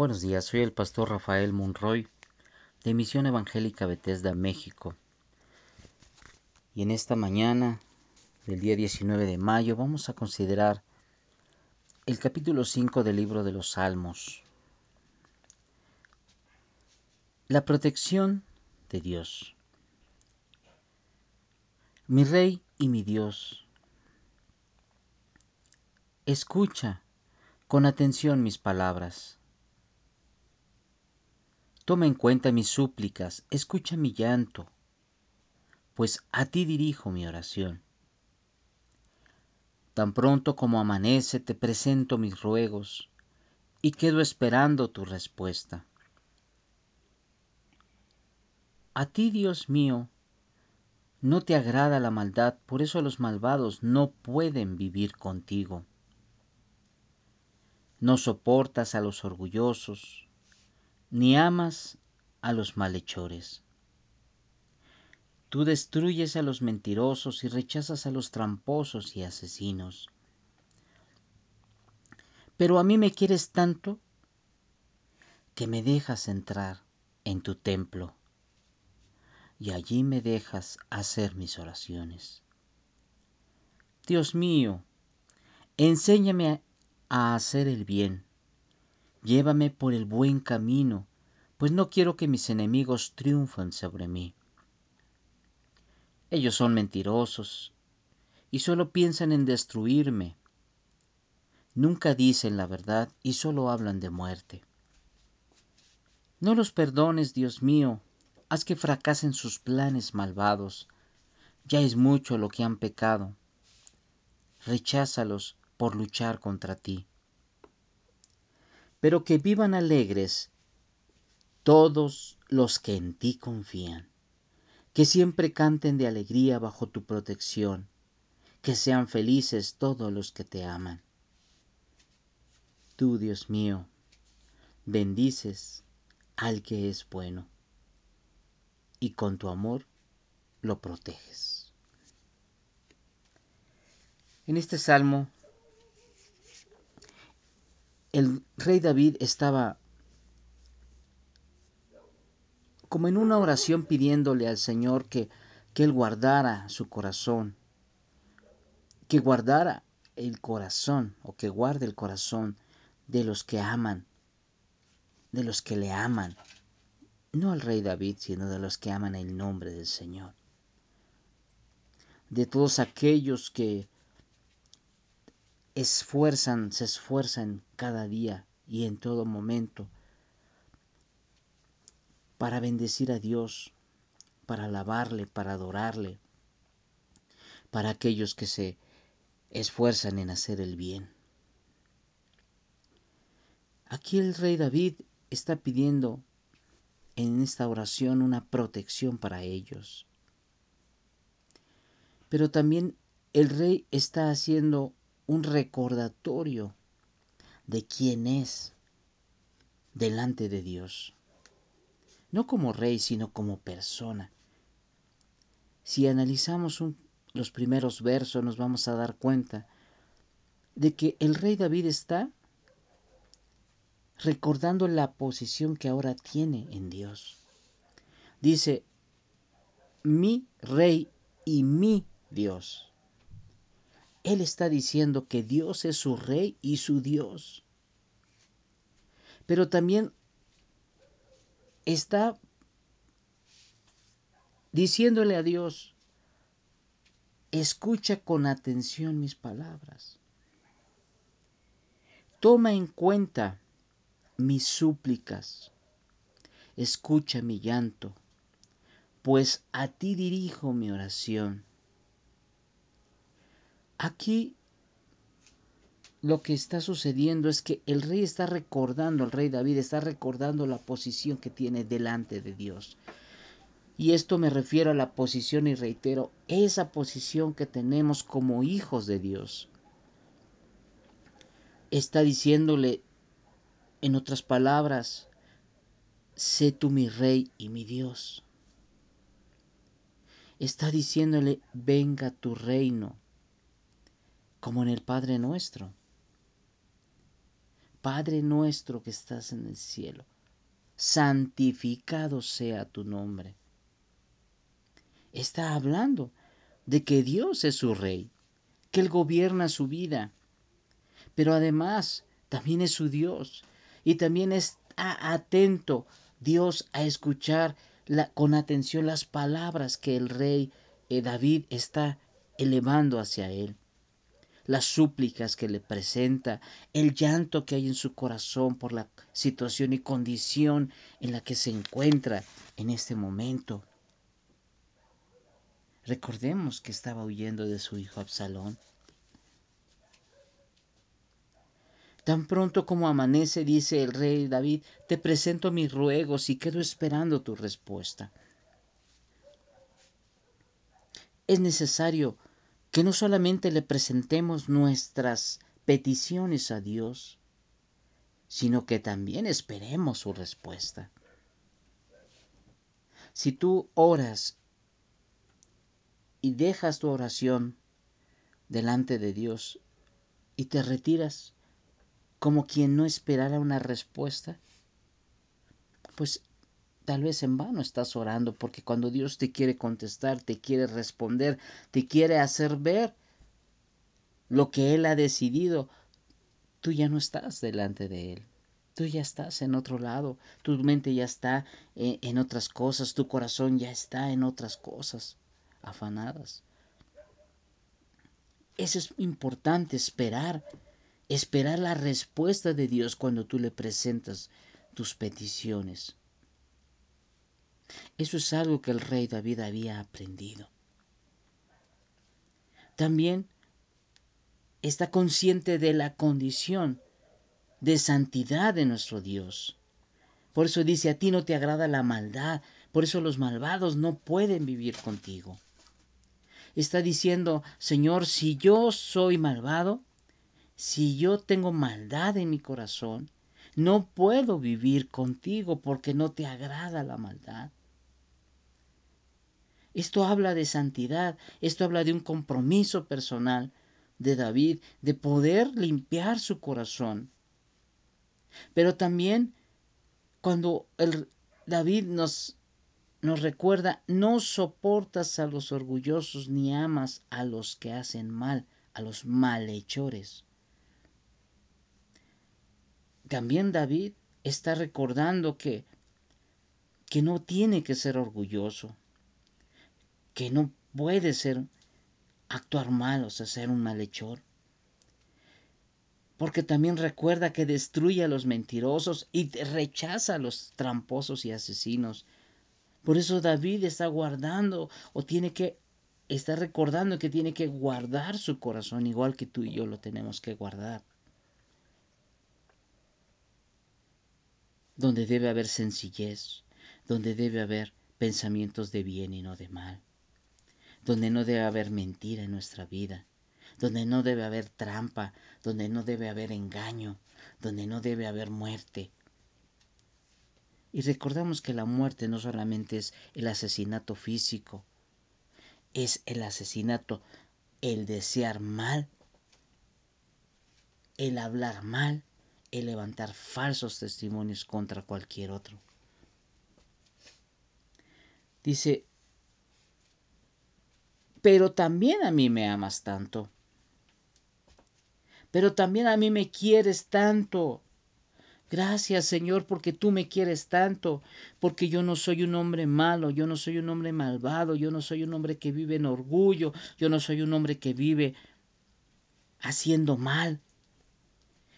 Buenos días, soy el pastor Rafael Monroy de Misión Evangélica Bethesda, México. Y en esta mañana del día 19 de mayo vamos a considerar el capítulo 5 del libro de los Salmos. La protección de Dios. Mi Rey y mi Dios, escucha con atención mis palabras Toma en cuenta mis súplicas, escucha mi llanto, pues a ti dirijo mi oración. Tan pronto como amanece te presento mis ruegos y quedo esperando tu respuesta. A ti, Dios mío, no te agrada la maldad, por eso los malvados no pueden vivir contigo. No soportas a los orgullosos, ni amas a los malhechores. Tú destruyes a los mentirosos y rechazas a los tramposos y asesinos. Pero a mí me quieres tanto que me dejas entrar en tu templo y allí me dejas hacer mis oraciones. Dios mío, enséñame a hacer el bien Llévame por el buen camino, pues no quiero que mis enemigos triunfen sobre mí. Ellos son mentirosos y solo piensan en destruirme. Nunca dicen la verdad y solo hablan de muerte. No los perdones, Dios mío, haz que fracasen sus planes malvados. Ya es mucho lo que han pecado. Recházalos por luchar contra ti pero que vivan alegres todos los que en ti confían, que siempre canten de alegría bajo tu protección, que sean felices todos los que te aman. Tú, Dios mío, bendices al que es bueno y con tu amor lo proteges. En este salmo el rey David estaba como en una oración pidiéndole al Señor que, que Él guardara su corazón, que guardara el corazón o que guarde el corazón de los que aman, de los que le aman, no al rey David, sino de los que aman el nombre del Señor, de todos aquellos que esfuerzan, se esfuerzan cada día y en todo momento para bendecir a Dios, para alabarle, para adorarle, para aquellos que se esfuerzan en hacer el bien. Aquí el rey David está pidiendo en esta oración una protección para ellos. Pero también el rey está haciendo un recordatorio de quién es delante de Dios. No como rey, sino como persona. Si analizamos los primeros versos nos vamos a dar cuenta de que el rey David está recordando la posición que ahora tiene en Dios. Dice, mi rey y mi Dios. Él está diciendo que Dios es su rey y su Dios. Pero también está diciéndole a Dios, escucha con atención mis palabras. Toma en cuenta mis súplicas. Escucha mi llanto, pues a ti dirijo mi oración. Aquí lo que está sucediendo es que el rey está recordando, el rey David está recordando la posición que tiene delante de Dios. Y esto me refiero a la posición y reitero, esa posición que tenemos como hijos de Dios. Está diciéndole, en otras palabras, sé tú mi rey y mi Dios. Está diciéndole, venga tu reino como en el Padre nuestro. Padre nuestro que estás en el cielo, santificado sea tu nombre. Está hablando de que Dios es su rey, que Él gobierna su vida, pero además también es su Dios y también está atento Dios a escuchar con atención las palabras que el rey eh, David está elevando hacia Él las súplicas que le presenta, el llanto que hay en su corazón por la situación y condición en la que se encuentra en este momento. Recordemos que estaba huyendo de su hijo Absalón. Tan pronto como amanece, dice el rey David, te presento mis ruegos y quedo esperando tu respuesta. Es necesario que no solamente le presentemos nuestras peticiones a Dios, sino que también esperemos su respuesta. Si tú oras y dejas tu oración delante de Dios y te retiras como quien no esperara una respuesta, pues Tal vez en vano estás orando porque cuando Dios te quiere contestar, te quiere responder, te quiere hacer ver lo que Él ha decidido, tú ya no estás delante de Él. Tú ya estás en otro lado, tu mente ya está eh, en otras cosas, tu corazón ya está en otras cosas afanadas. Eso es importante, esperar, esperar la respuesta de Dios cuando tú le presentas tus peticiones. Eso es algo que el rey David había aprendido. También está consciente de la condición de santidad de nuestro Dios. Por eso dice, a ti no te agrada la maldad, por eso los malvados no pueden vivir contigo. Está diciendo, Señor, si yo soy malvado, si yo tengo maldad en mi corazón, no puedo vivir contigo porque no te agrada la maldad. Esto habla de santidad, esto habla de un compromiso personal de David, de poder limpiar su corazón. Pero también cuando el, David nos, nos recuerda, no soportas a los orgullosos ni amas a los que hacen mal, a los malhechores. También David está recordando que, que no tiene que ser orgulloso, que no puede ser actuar mal, o sea, ser un malhechor. Porque también recuerda que destruye a los mentirosos y rechaza a los tramposos y asesinos. Por eso David está guardando o tiene que está recordando que tiene que guardar su corazón igual que tú y yo lo tenemos que guardar. Donde debe haber sencillez, donde debe haber pensamientos de bien y no de mal donde no debe haber mentira en nuestra vida, donde no debe haber trampa, donde no debe haber engaño, donde no debe haber muerte. Y recordamos que la muerte no solamente es el asesinato físico, es el asesinato, el desear mal, el hablar mal, el levantar falsos testimonios contra cualquier otro. Dice pero también a mí me amas tanto. Pero también a mí me quieres tanto. Gracias Señor porque tú me quieres tanto, porque yo no soy un hombre malo, yo no soy un hombre malvado, yo no soy un hombre que vive en orgullo, yo no soy un hombre que vive haciendo mal,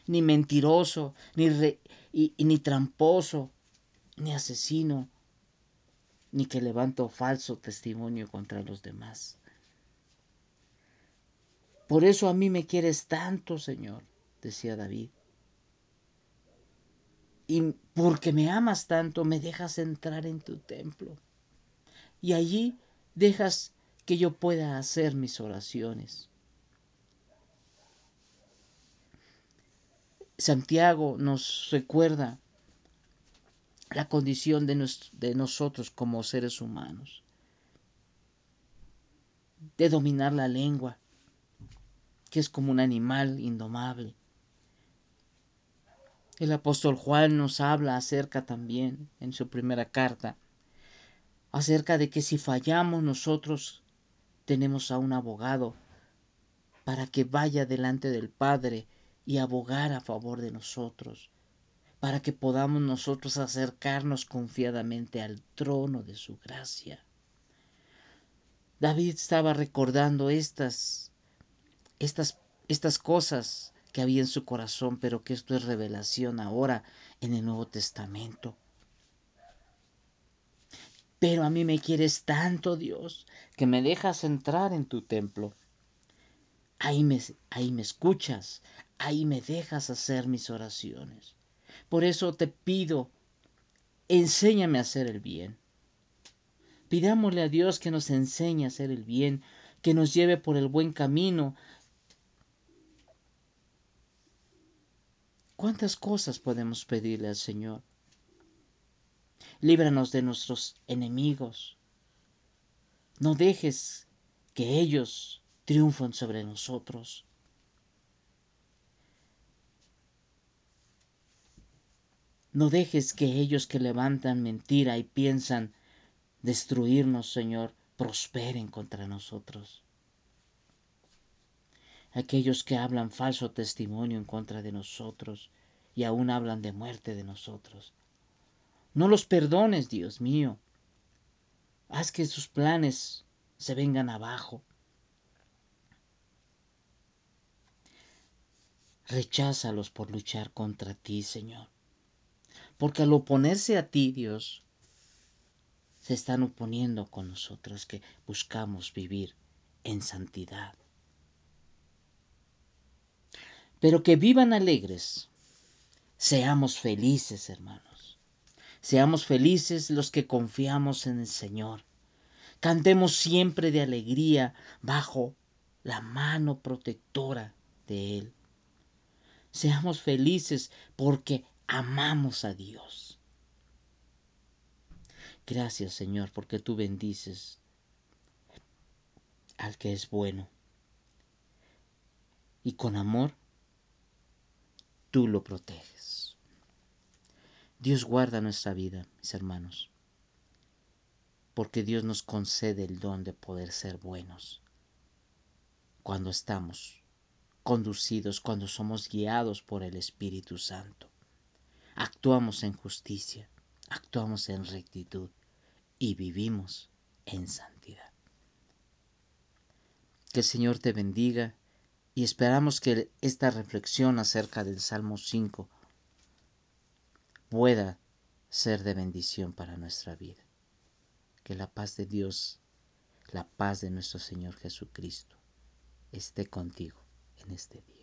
ni mentiroso, ni, ni tramposo, ni asesino, ni que levanto falso testimonio contra los demás. Por eso a mí me quieres tanto, Señor, decía David. Y porque me amas tanto, me dejas entrar en tu templo. Y allí dejas que yo pueda hacer mis oraciones. Santiago nos recuerda la condición de, nosotros como seres humanos, de dominar la lengua, que es como un animal indomable. El apóstol Juan nos habla acerca también en su primera carta, acerca de que si fallamos nosotros tenemos a un abogado para que vaya delante del Padre y abogar a favor de nosotros, para que podamos nosotros acercarnos confiadamente al trono de su gracia. David estaba recordando estas, estas, estas cosas que había en su corazón, pero que esto es revelación ahora en el Nuevo Testamento. Pero a mí me quieres tanto, Dios, que me dejas entrar en tu templo. Ahí me, ahí me escuchas, ahí me dejas hacer mis oraciones. Por eso te pido, enséñame a hacer el bien. Pidámosle a Dios que nos enseñe a hacer el bien, que nos lleve por el buen camino. ¿Cuántas cosas podemos pedirle al Señor? Líbranos de nuestros enemigos. No dejes que ellos triunfan sobre nosotros. No dejes que ellos que levantan mentira y piensan destruirnos, Señor, prosperen contra nosotros. Aquellos que hablan falso testimonio en contra de nosotros y aún hablan de muerte de nosotros. No los perdones, Dios mío. Haz que sus planes se vengan abajo. Recházalos por luchar contra ti, Señor. Porque al oponerse a ti, Dios, se están oponiendo con nosotros que buscamos vivir en santidad. Pero que vivan alegres. Seamos felices, hermanos. Seamos felices los que confiamos en el Señor. Cantemos siempre de alegría bajo la mano protectora de Él. Seamos felices porque amamos a Dios. Gracias Señor porque tú bendices al que es bueno. Y con amor tú lo proteges. Dios guarda nuestra vida, mis hermanos, porque Dios nos concede el don de poder ser buenos cuando estamos conducidos, cuando somos guiados por el Espíritu Santo. Actuamos en justicia, actuamos en rectitud y vivimos en santidad. Que el Señor te bendiga y esperamos que esta reflexión acerca del Salmo 5 pueda ser de bendición para nuestra vida. Que la paz de Dios, la paz de nuestro Señor Jesucristo, esté contigo en este día.